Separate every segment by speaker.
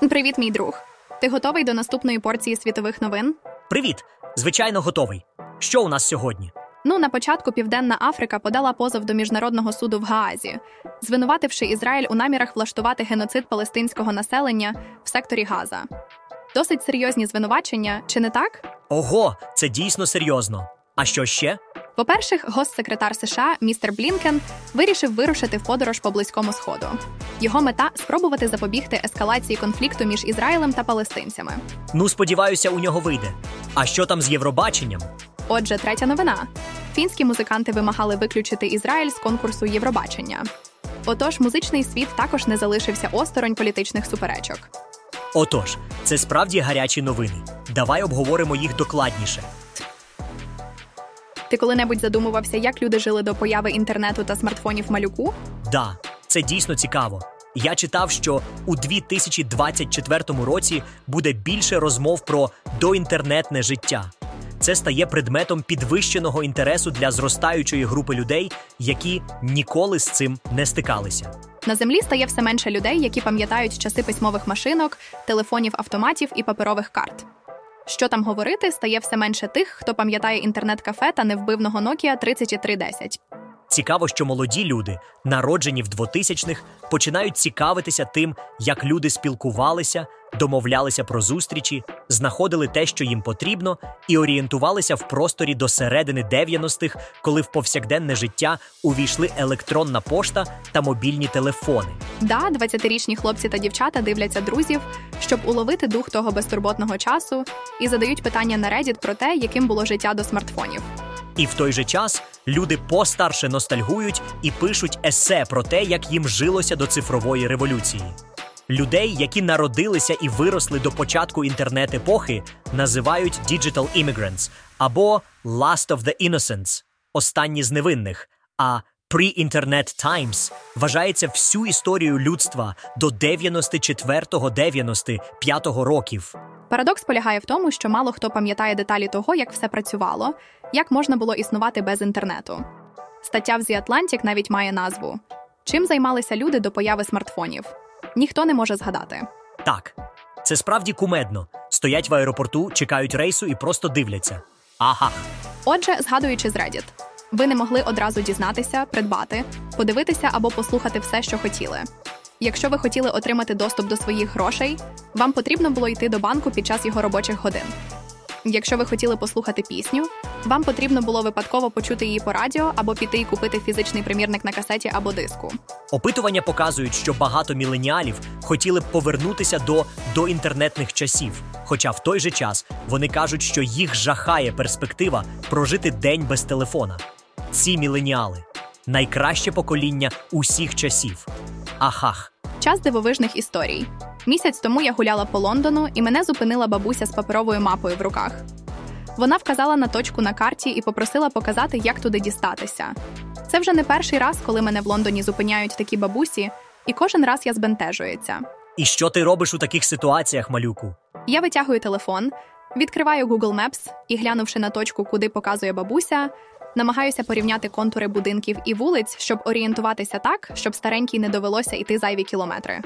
Speaker 1: Привіт, мій друг. Ти готовий до наступної порції світових новин?
Speaker 2: Привіт! Звичайно, готовий. Що у нас сьогодні?
Speaker 1: Ну, на початку Південна Африка подала позов до міжнародного суду в Гаазі, звинувативши Ізраїль у намірах влаштувати геноцид палестинського населення в секторі Газа. Досить серйозні звинувачення, чи не так?
Speaker 2: Ого, це дійсно серйозно. А що ще?
Speaker 1: По-перше, госсекретар США містер Блінкен вирішив вирушити в подорож по близькому сходу. Його мета спробувати запобігти ескалації конфлікту між Ізраїлем та палестинцями.
Speaker 2: Ну, сподіваюся, у нього вийде. А що там з Євробаченням?
Speaker 1: Отже, третя новина: фінські музиканти вимагали виключити Ізраїль з конкурсу Євробачення. Отож, музичний світ також не залишився осторонь політичних суперечок.
Speaker 2: Отож, це справді гарячі новини. Давай обговоримо їх докладніше.
Speaker 1: Ти коли-небудь задумувався, як люди жили до появи інтернету та смартфонів малюку?
Speaker 2: Да, це дійсно цікаво. Я читав, що у 2024 році буде більше розмов про доінтернетне життя. Це стає предметом підвищеного інтересу для зростаючої групи людей, які ніколи з цим не стикалися.
Speaker 1: На землі стає все менше людей, які пам'ятають часи письмових машинок, телефонів автоматів і паперових карт. Що там говорити, стає все менше тих, хто пам'ятає інтернет-кафе та невбивного Nokia 3310.
Speaker 2: Цікаво, що молоді люди, народжені в 2000-х, починають цікавитися тим, як люди спілкувалися, домовлялися про зустрічі, знаходили те, що їм потрібно, і орієнтувалися в просторі до середини 90-х, коли в повсякденне життя увійшли електронна пошта та мобільні телефони.
Speaker 1: Да, 20-річні хлопці та дівчата дивляться друзів, щоб уловити дух того безтурботного часу, і задають питання на Reddit про те, яким було життя до смартфонів.
Speaker 2: І в той же час люди постарше ностальгують і пишуть есе про те, як їм жилося до цифрової революції. Людей, які народилися і виросли до початку інтернет-епохи, називають Digital Immigrants або Last of the Innocents – останні з невинних. А Pre-Internet Times вважається всю історію людства до 94-95 років.
Speaker 1: Парадокс полягає в тому, що мало хто пам'ятає деталі того, як все працювало, як можна було існувати без інтернету. Стаття в The Atlantic навіть має назву Чим займалися люди до появи смартфонів? Ніхто не може згадати.
Speaker 2: Так, це справді кумедно. Стоять в аеропорту, чекають рейсу і просто дивляться. Ага.
Speaker 1: Отже, згадуючи з Reddit, ви не могли одразу дізнатися, придбати, подивитися або послухати все, що хотіли. Якщо ви хотіли отримати доступ до своїх грошей, вам потрібно було йти до банку під час його робочих годин. Якщо ви хотіли послухати пісню, вам потрібно було випадково почути її по радіо або піти і купити фізичний примірник на касеті або диску.
Speaker 2: Опитування показують, що багато міленіалів хотіли б повернутися до доінтернетних часів. Хоча в той же час вони кажуть, що їх жахає перспектива прожити день без телефона. Ці міленіали найкраще покоління усіх часів. Ахах.
Speaker 1: Час дивовижних історій. Місяць тому я гуляла по Лондону, і мене зупинила бабуся з паперовою мапою в руках. Вона вказала на точку на карті і попросила показати, як туди дістатися. Це вже не перший раз, коли мене в Лондоні зупиняють такі бабусі, і кожен раз я збентежується.
Speaker 2: І що ти робиш у таких ситуаціях, малюку?
Speaker 1: Я витягую телефон, відкриваю Google Maps і, глянувши на точку, куди показує бабуся, намагаюся порівняти контури будинків і вулиць, щоб орієнтуватися так, щоб старенькій не довелося йти зайві кілометри.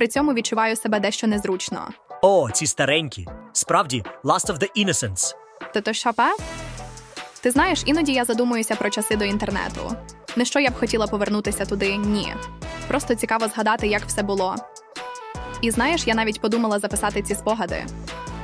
Speaker 1: При цьому відчуваю себе дещо незручно.
Speaker 2: О, ці старенькі. Справді, Last of the Innocents.
Speaker 1: Ти то шапе? Ти знаєш, іноді я задумуюся про часи до інтернету. Не що я б хотіла повернутися туди, ні. Просто цікаво згадати, як все було. І знаєш, я навіть подумала записати ці спогади.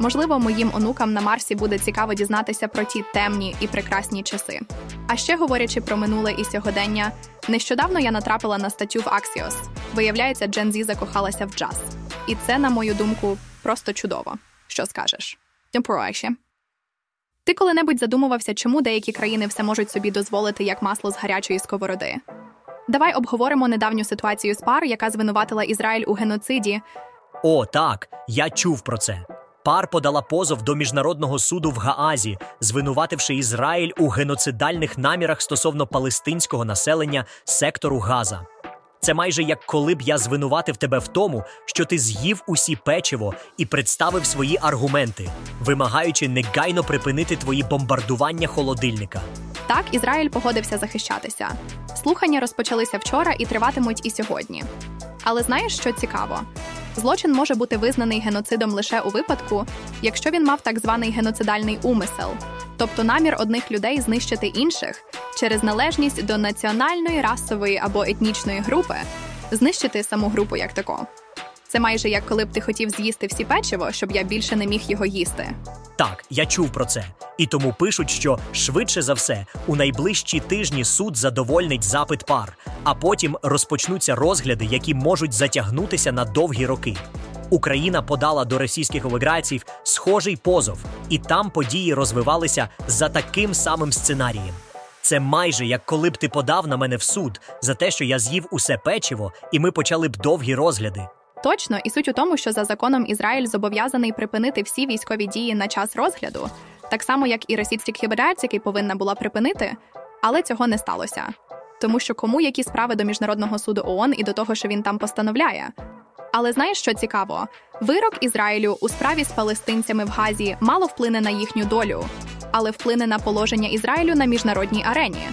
Speaker 1: Можливо, моїм онукам на Марсі буде цікаво дізнатися про ті темні і прекрасні часи. А ще говорячи про минуле і сьогодення, нещодавно я натрапила на статтю в Axios. Виявляється, Джен Зі закохалася в джаз. І це, на мою думку, просто чудово. Що скажеш? Темпорайше. Ти коли-небудь задумувався, чому деякі країни все можуть собі дозволити як масло з гарячої сковороди? Давай обговоримо недавню ситуацію з пар, яка звинуватила Ізраїль у геноциді.
Speaker 2: О, так, я чув про це. Пар подала позов до міжнародного суду в Гаазі, звинувативши Ізраїль у геноцидальних намірах стосовно палестинського населення сектору Газа. Це майже як коли б я звинуватив тебе в тому, що ти з'їв усі печиво і представив свої аргументи, вимагаючи негайно припинити твої бомбардування холодильника.
Speaker 1: Так, Ізраїль погодився захищатися. Слухання розпочалися вчора і триватимуть і сьогодні. Але знаєш, що цікаво? Злочин може бути визнаний геноцидом лише у випадку, якщо він мав так званий геноцидальний умисел, тобто намір одних людей знищити інших через належність до національної, расової або етнічної групи, знищити саму групу як таку. Це майже як коли б ти хотів з'їсти всі печиво, щоб я більше не міг його їсти.
Speaker 2: Так, я чув про це. І тому пишуть, що швидше за все у найближчі тижні суд задовольнить запит пар, а потім розпочнуться розгляди, які можуть затягнутися на довгі роки. Україна подала до російських оліграців схожий позов, і там події розвивалися за таким самим сценарієм. Це майже як коли б ти подав на мене в суд за те, що я з'їв усе печиво, і ми почали б довгі розгляди.
Speaker 1: Точно, і суть у тому, що за законом Ізраїль зобов'язаний припинити всі військові дії на час розгляду, так само як і російський хіберець, який повинна була припинити, але цього не сталося. Тому що кому які справи до міжнародного суду ООН і до того, що він там постановляє. Але знаєш, що цікаво? Вирок Ізраїлю у справі з палестинцями в Газі мало вплине на їхню долю, але вплине на положення Ізраїлю на міжнародній арені.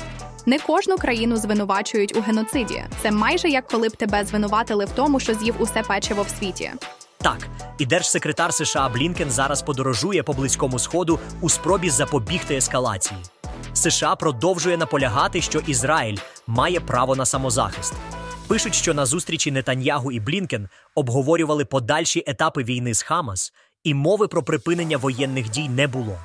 Speaker 1: Не кожну країну звинувачують у геноциді. Це майже як коли б тебе звинуватили в тому, що з'їв усе печиво в світі.
Speaker 2: Так, і держсекретар США Блінкен зараз подорожує по близькому сходу у спробі запобігти ескалації. США продовжує наполягати, що Ізраїль має право на самозахист. Пишуть, що на зустрічі Нетаньягу і Блінкен обговорювали подальші етапи війни з Хамас, і мови про припинення воєнних дій не було.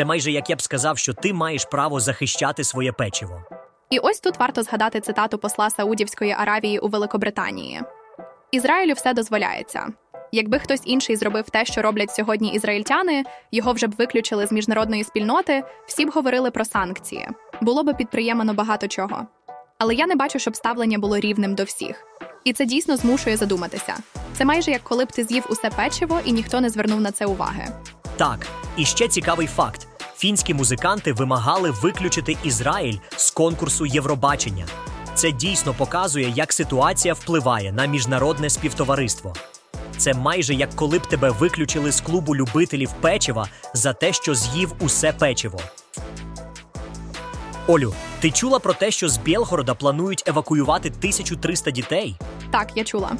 Speaker 2: Це майже як я б сказав, що ти маєш право захищати своє печиво.
Speaker 1: І ось тут варто згадати цитату посла Саудівської Аравії у Великобританії: Ізраїлю все дозволяється. Якби хтось інший зробив те, що роблять сьогодні ізраїльтяни, його вже б виключили з міжнародної спільноти, всі б говорили про санкції. Було би підприємано багато чого. Але я не бачу, щоб ставлення було рівним до всіх. І це дійсно змушує задуматися. Це майже як коли б ти з'їв усе печиво і ніхто не звернув на це уваги.
Speaker 2: Так, і ще цікавий факт: фінські музиканти вимагали виключити Ізраїль з конкурсу Євробачення. Це дійсно показує, як ситуація впливає на міжнародне співтовариство. Це майже як коли б тебе виключили з клубу любителів печива за те, що з'їв усе печиво. Олю, ти чула про те, що з Білгорода планують евакуювати 1300 дітей?
Speaker 1: Так, я чула.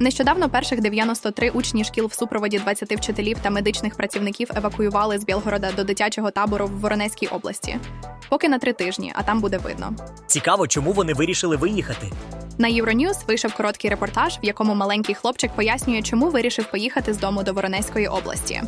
Speaker 1: Нещодавно перших 93 учні шкіл в супроводі 20 вчителів та медичних працівників евакуювали з Білгорода до дитячого табору в Воронезькій області. Поки на три тижні, а там буде видно.
Speaker 2: Цікаво, чому вони вирішили виїхати.
Speaker 1: На Євроньюз вийшов короткий репортаж, в якому маленький хлопчик пояснює, чому вирішив поїхати з дому до Воронезької області.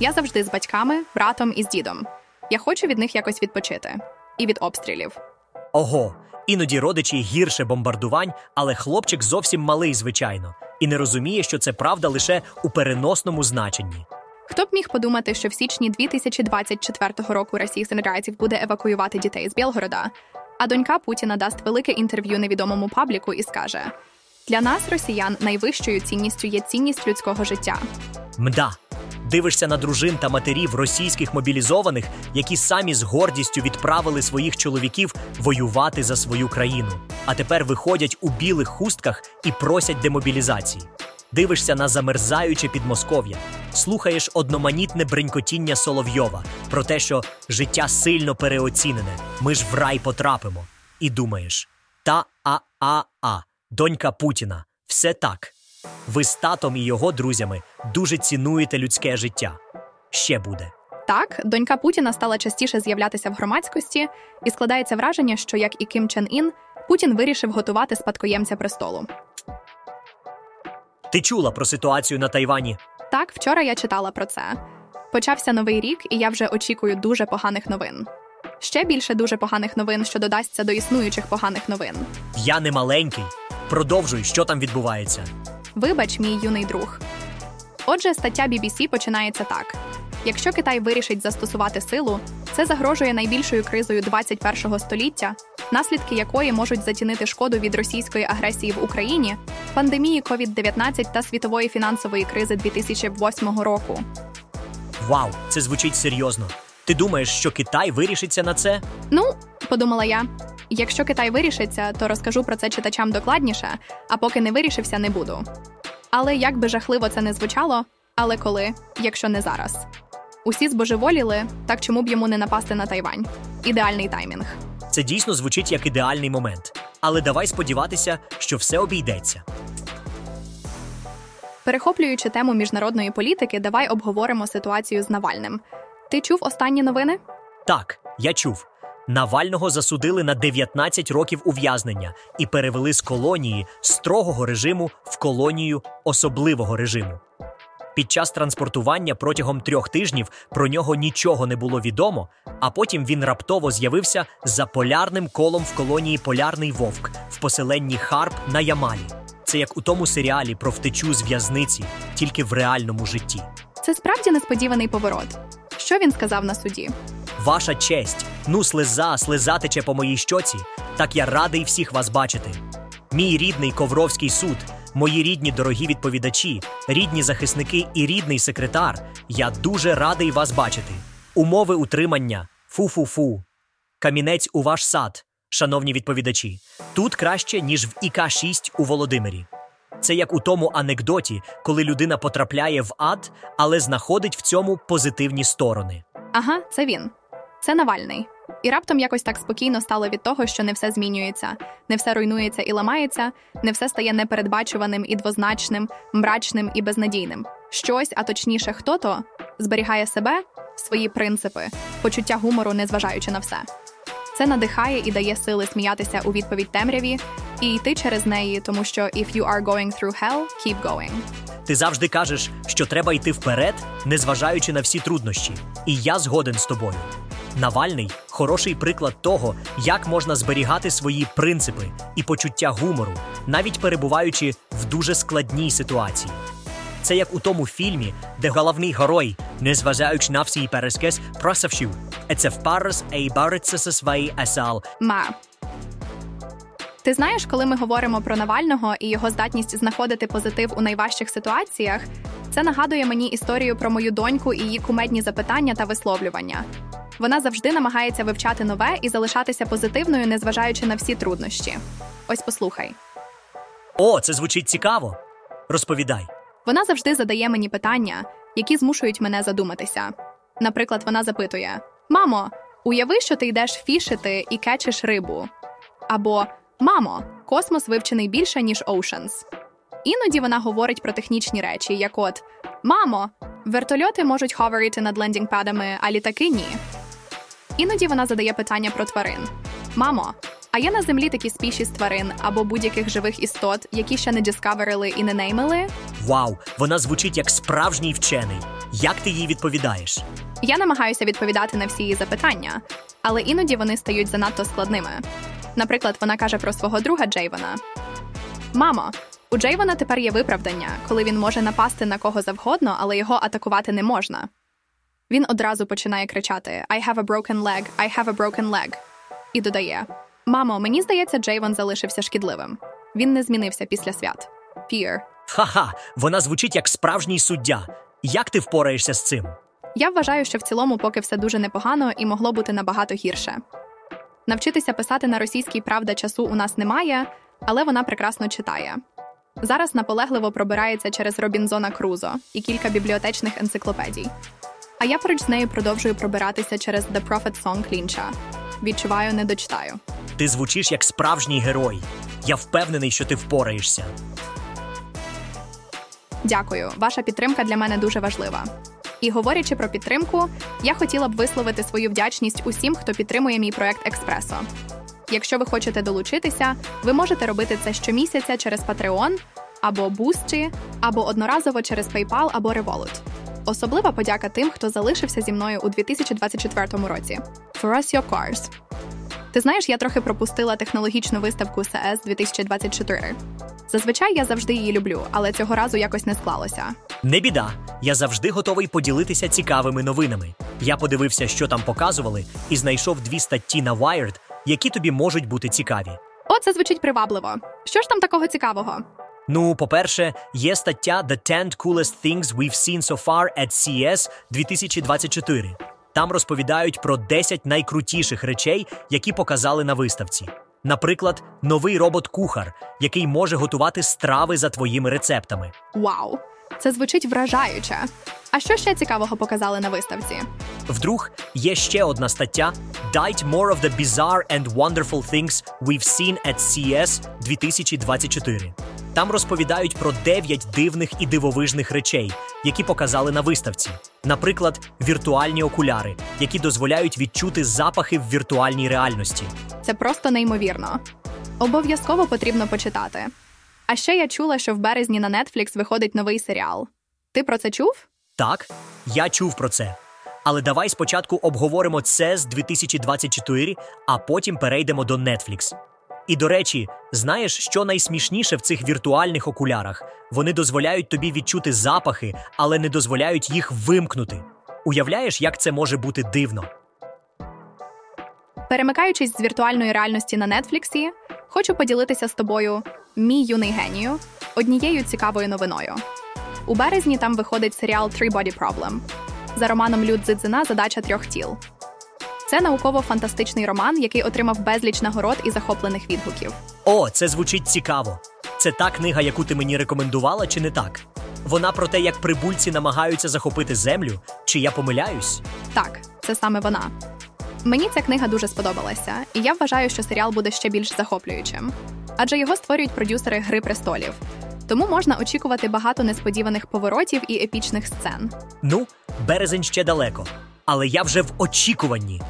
Speaker 1: Я завжди з батьками, братом і з дідом. Я хочу від них якось відпочити і від обстрілів.
Speaker 2: Ого, іноді родичі гірше бомбардувань, але хлопчик зовсім малий, звичайно, і не розуміє, що це правда лише у переносному значенні.
Speaker 1: Хто б міг подумати, що в січні 2024 року Росія Сенераців буде евакуювати дітей з Білгорода, а донька Путіна дасть велике інтерв'ю невідомому пабліку і скаже: для нас, росіян, найвищою цінністю є цінність людського життя.
Speaker 2: Мда. Дивишся на дружин та матерів російських мобілізованих, які самі з гордістю відправили своїх чоловіків воювати за свою країну, а тепер виходять у білих хустках і просять демобілізації. Дивишся на замерзаюче підмосков'я, слухаєш одноманітне бренькотіння Соловйова про те, що життя сильно переоцінене, ми ж в рай потрапимо. І думаєш: та а а а донька Путіна, все так. Ви з татом і його друзями дуже цінуєте людське життя. Ще буде.
Speaker 1: Так, донька Путіна стала частіше з'являтися в громадськості, і складається враження, що як і Ким Чен Ін, Путін вирішив готувати спадкоємця престолу.
Speaker 2: Ти чула про ситуацію на Тайвані?
Speaker 1: Так, вчора я читала про це. Почався новий рік, і я вже очікую дуже поганих новин. Ще більше дуже поганих новин, що додасться до існуючих поганих новин.
Speaker 2: Я не маленький. Продовжуй, що там відбувається.
Speaker 1: Вибач, мій юний друг. Отже, стаття BBC починається так: якщо Китай вирішить застосувати силу, це загрожує найбільшою кризою 21-го століття, наслідки якої можуть затінити шкоду від російської агресії в Україні, пандемії COVID-19 та світової фінансової кризи 2008 року.
Speaker 2: Вау, це звучить серйозно. Ти думаєш, що Китай вирішиться на це?
Speaker 1: Ну, подумала я. Якщо Китай вирішиться, то розкажу про це читачам докладніше, а поки не вирішився, не буду. Але як би жахливо це не звучало, але коли, якщо не зараз. Усі збожеволіли, так чому б йому не напасти на Тайвань? Ідеальний таймінг.
Speaker 2: Це дійсно звучить як ідеальний момент. Але давай сподіватися, що все обійдеться.
Speaker 1: Перехоплюючи тему міжнародної політики, давай обговоримо ситуацію з Навальним. Ти чув останні новини?
Speaker 2: Так, я чув. Навального засудили на 19 років ув'язнення і перевели з колонії строгого режиму в колонію особливого режиму. Під час транспортування протягом трьох тижнів про нього нічого не було відомо, а потім він раптово з'явився за полярним колом в колонії Полярний Вовк в поселенні Харп на Ямалі. Це як у тому серіалі про втечу з в'язниці, тільки в реальному житті.
Speaker 1: Це справді несподіваний поворот. Що він сказав на суді?
Speaker 2: Ваша честь, ну слеза, слеза тече по моїй щоці. Так я радий всіх вас бачити. Мій рідний Ковровський суд, мої рідні дорогі відповідачі, рідні захисники і рідний секретар. Я дуже радий вас бачити. Умови утримання фу-фу-фу. Камінець у ваш сад, шановні відповідачі. Тут краще, ніж в ІК-6 у Володимирі. Це як у тому анекдоті, коли людина потрапляє в ад, але знаходить в цьому позитивні сторони.
Speaker 1: Ага, це він. Це Навальний. І раптом якось так спокійно стало від того, що не все змінюється, не все руйнується і ламається, не все стає непередбачуваним і двозначним, мрачним і безнадійним. Щось, а точніше, хто-то зберігає себе, свої принципи, почуття гумору, незважаючи на все. Це надихає і дає сили сміятися у відповідь темряві і йти через неї, тому що if you are going through hell, keep going.
Speaker 2: Ти завжди кажеш, що треба йти вперед, незважаючи на всі труднощі. І я згоден з тобою. Навальний хороший приклад того, як можна зберігати свої принципи і почуття гумору, навіть перебуваючи в дуже складній ситуації. Це як у тому фільмі, де головний герой, незважаючи на всі перескес, просавши «Це впарас ей бариться со своїй есал».
Speaker 1: Ма. Ти знаєш, коли ми говоримо про Навального і його здатність знаходити позитив у найважчих ситуаціях, це нагадує мені історію про мою доньку і її кумедні запитання та висловлювання. Вона завжди намагається вивчати нове і залишатися позитивною, незважаючи на всі труднощі. Ось послухай.
Speaker 2: О, це звучить цікаво. Розповідай.
Speaker 1: Вона завжди задає мені питання, які змушують мене задуматися. Наприклад, вона запитує: Мамо, уяви, що ти йдеш фішити і кечиш рибу. Або Мамо, космос вивчений більше, ніж Oceans. Іноді вона говорить про технічні речі, як от Мамо, вертольоти можуть ховерити над лендінгпадами, а літаки ні. Іноді вона задає питання про тварин: Мамо, а є на землі такі спіші з тварин або будь-яких живих істот, які ще не дискаверили і не неймили?
Speaker 2: Вау, вона звучить як справжній вчений. Як ти їй відповідаєш?
Speaker 1: Я намагаюся відповідати на всі її запитання, але іноді вони стають занадто складними. Наприклад, вона каже про свого друга Джейвона: Мамо, у Джейвона тепер є виправдання, коли він може напасти на кого завгодно, але його атакувати не можна. Він одразу починає кричати: I have a broken leg, I have a broken leg. І додає: Мамо, мені здається, Джейвон залишився шкідливим. Він не змінився після свят. Fear.
Speaker 2: Ха-ха, вона звучить як справжній суддя. Як ти впораєшся з цим?
Speaker 1: Я вважаю, що в цілому поки все дуже непогано і могло бути набагато гірше. Навчитися писати на російській правда часу у нас немає, але вона прекрасно читає. Зараз наполегливо пробирається через Робінзона Крузо і кілька бібліотечних енциклопедій. А я поруч з нею продовжую пробиратися через The Prophet Song Клінча. Відчуваю, не дочитаю.
Speaker 2: Ти звучиш як справжній герой. Я впевнений, що ти впораєшся.
Speaker 1: Дякую, ваша підтримка для мене дуже важлива. І говорячи про підтримку, я хотіла б висловити свою вдячність усім, хто підтримує мій проект Експресо. Якщо ви хочете долучитися, ви можете робити це щомісяця через Patreon або Boosty, або одноразово через PayPal або Revolut. Особлива подяка тим, хто залишився зі мною у 2024 році. For us your cars. Ти знаєш, я трохи пропустила технологічну виставку CS 2024. Зазвичай я завжди її люблю, але цього разу якось не склалося.
Speaker 2: Не біда. Я завжди готовий поділитися цікавими новинами. Я подивився, що там показували, і знайшов дві статті на Wired, які тобі можуть бути цікаві.
Speaker 1: О, це звучить привабливо. Що ж там такого цікавого?
Speaker 2: Ну, по-перше, є стаття The 10 Coolest Things We've Seen So Far at CES 2024. Там розповідають про 10 найкрутіших речей, які показали на виставці. Наприклад, новий робот-кухар, який може готувати страви за твоїми рецептами.
Speaker 1: Вау! Це звучить вражаюче. А що ще цікавого показали на виставці?
Speaker 2: Вдруг є ще одна стаття Dight More of the Bizarre and Wonderful Things We've Seen at CES 2024. Там розповідають про дев'ять дивних і дивовижних речей, які показали на виставці. Наприклад, віртуальні окуляри, які дозволяють відчути запахи в віртуальній реальності.
Speaker 1: Це просто неймовірно. Обов'язково потрібно почитати. А ще я чула, що в березні на Netflix виходить новий серіал. Ти про це чув?
Speaker 2: Так, я чув про це. Але давай спочатку обговоримо це з 2024, а потім перейдемо до Netflix. І до речі, знаєш, що найсмішніше в цих віртуальних окулярах? Вони дозволяють тобі відчути запахи, але не дозволяють їх вимкнути. Уявляєш, як це може бути дивно?
Speaker 1: Перемикаючись з віртуальної реальності на Нетфліксі, хочу поділитися з тобою, мій юний генію, однією цікавою новиною. У березні там виходить серіал «Three Body Problem» за романом Люд Дзидзина Задача трьох тіл. Це науково-фантастичний роман, який отримав безліч нагород і захоплених відгуків.
Speaker 2: О, це звучить цікаво. Це та книга, яку ти мені рекомендувала, чи не так? Вона про те, як прибульці намагаються захопити землю, чи я помиляюсь?
Speaker 1: Так, це саме вона. Мені ця книга дуже сподобалася, і я вважаю, що серіал буде ще більш захоплюючим. Адже його створюють продюсери Гри престолів. Тому можна очікувати багато несподіваних поворотів і епічних сцен.
Speaker 2: Ну, березень ще далеко, але я вже в очікуванні.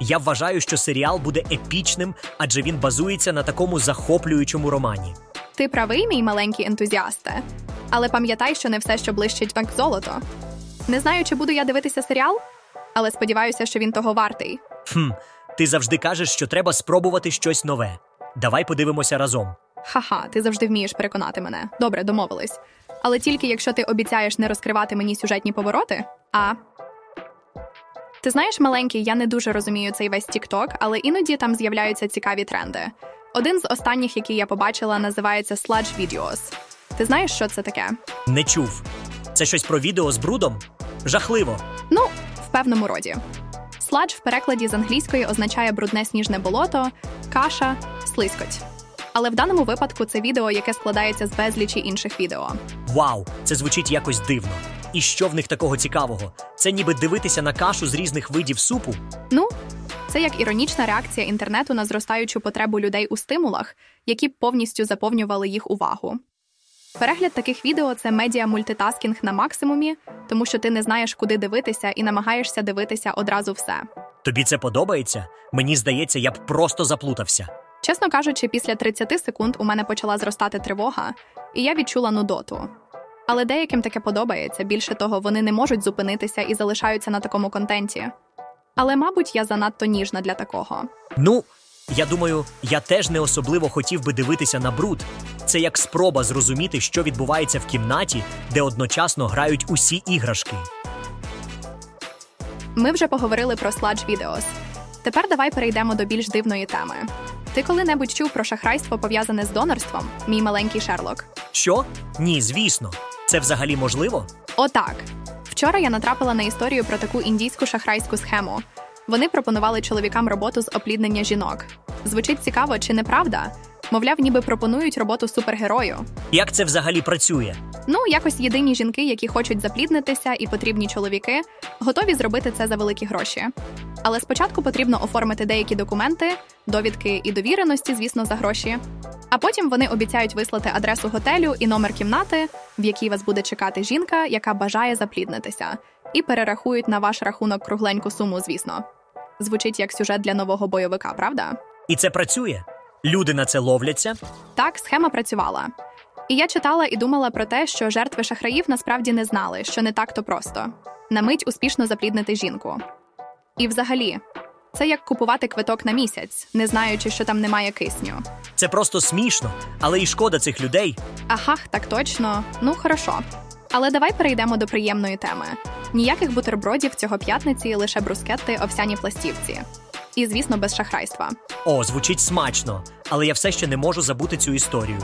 Speaker 2: Я вважаю, що серіал буде епічним, адже він базується на такому захоплюючому романі.
Speaker 1: Ти правий, мій маленький ентузіасте. Але пам'ятай, що не все, що блищить, так золото. Не знаю, чи буду я дивитися серіал, але сподіваюся, що він того вартий.
Speaker 2: Хм, ти завжди кажеш, що треба спробувати щось нове. Давай подивимося разом.
Speaker 1: Ха-ха, ти завжди вмієш переконати мене. Добре, домовились. Але тільки якщо ти обіцяєш не розкривати мені сюжетні повороти. А ти знаєш, маленький, я не дуже розумію цей весь TikTok, але іноді там з'являються цікаві тренди. Один з останніх, який я побачила, називається Sludge Videos. Ти знаєш, що це таке?
Speaker 2: Не чув. Це щось про відео з брудом? Жахливо.
Speaker 1: Ну, в певному роді. Сладж в перекладі з англійської означає брудне сніжне болото, каша, слизькоть. Але в даному випадку це відео, яке складається з безлічі інших відео.
Speaker 2: Вау, це звучить якось дивно. І що в них такого цікавого? Це ніби дивитися на кашу з різних видів супу.
Speaker 1: Ну, це як іронічна реакція інтернету на зростаючу потребу людей у стимулах, які повністю заповнювали їх увагу. Перегляд таких відео це медіа мультитаскінг на максимумі, тому що ти не знаєш, куди дивитися, і намагаєшся дивитися одразу все.
Speaker 2: Тобі це подобається? Мені здається, я б просто заплутався.
Speaker 1: Чесно кажучи, після 30 секунд у мене почала зростати тривога, і я відчула нудоту. Але деяким таке подобається. Більше того, вони не можуть зупинитися і залишаються на такому контенті. Але, мабуть, я занадто ніжна для такого.
Speaker 2: Ну, я думаю, я теж не особливо хотів би дивитися на бруд. Це як спроба зрозуміти, що відбувається в кімнаті, де одночасно грають усі іграшки.
Speaker 1: Ми вже поговорили про Sludge Videos. Тепер давай перейдемо до більш дивної теми. Ти коли-небудь чув про шахрайство пов'язане з донорством, мій маленький Шерлок?
Speaker 2: Що? Ні, звісно. Це взагалі можливо?
Speaker 1: Отак. Вчора я натрапила на історію про таку індійську шахрайську схему. Вони пропонували чоловікам роботу з опліднення жінок. Звучить цікаво, чи не правда? Мовляв, ніби пропонують роботу супергерою.
Speaker 2: Як це взагалі працює?
Speaker 1: Ну, якось єдині жінки, які хочуть запліднитися, і потрібні чоловіки, готові зробити це за великі гроші. Але спочатку потрібно оформити деякі документи, довідки і довіреності, звісно, за гроші. А потім вони обіцяють вислати адресу готелю і номер кімнати, в якій вас буде чекати жінка, яка бажає запліднитися, і перерахують на ваш рахунок кругленьку суму, звісно. Звучить як сюжет для нового бойовика, правда?
Speaker 2: І це працює? Люди на це ловляться?
Speaker 1: Так, схема працювала. І я читала і думала про те, що жертви шахраїв насправді не знали, що не так то просто на мить успішно запліднити жінку. І взагалі, це як купувати квиток на місяць, не знаючи, що там немає кисню.
Speaker 2: Це просто смішно, але і шкода цих людей.
Speaker 1: Ага, так точно. Ну хорошо. Але давай перейдемо до приємної теми: ніяких бутербродів цього п'ятниці, лише брускетти, овсяні пластівці. І, звісно, без шахрайства.
Speaker 2: О, звучить смачно, але я все ще не можу забути цю історію.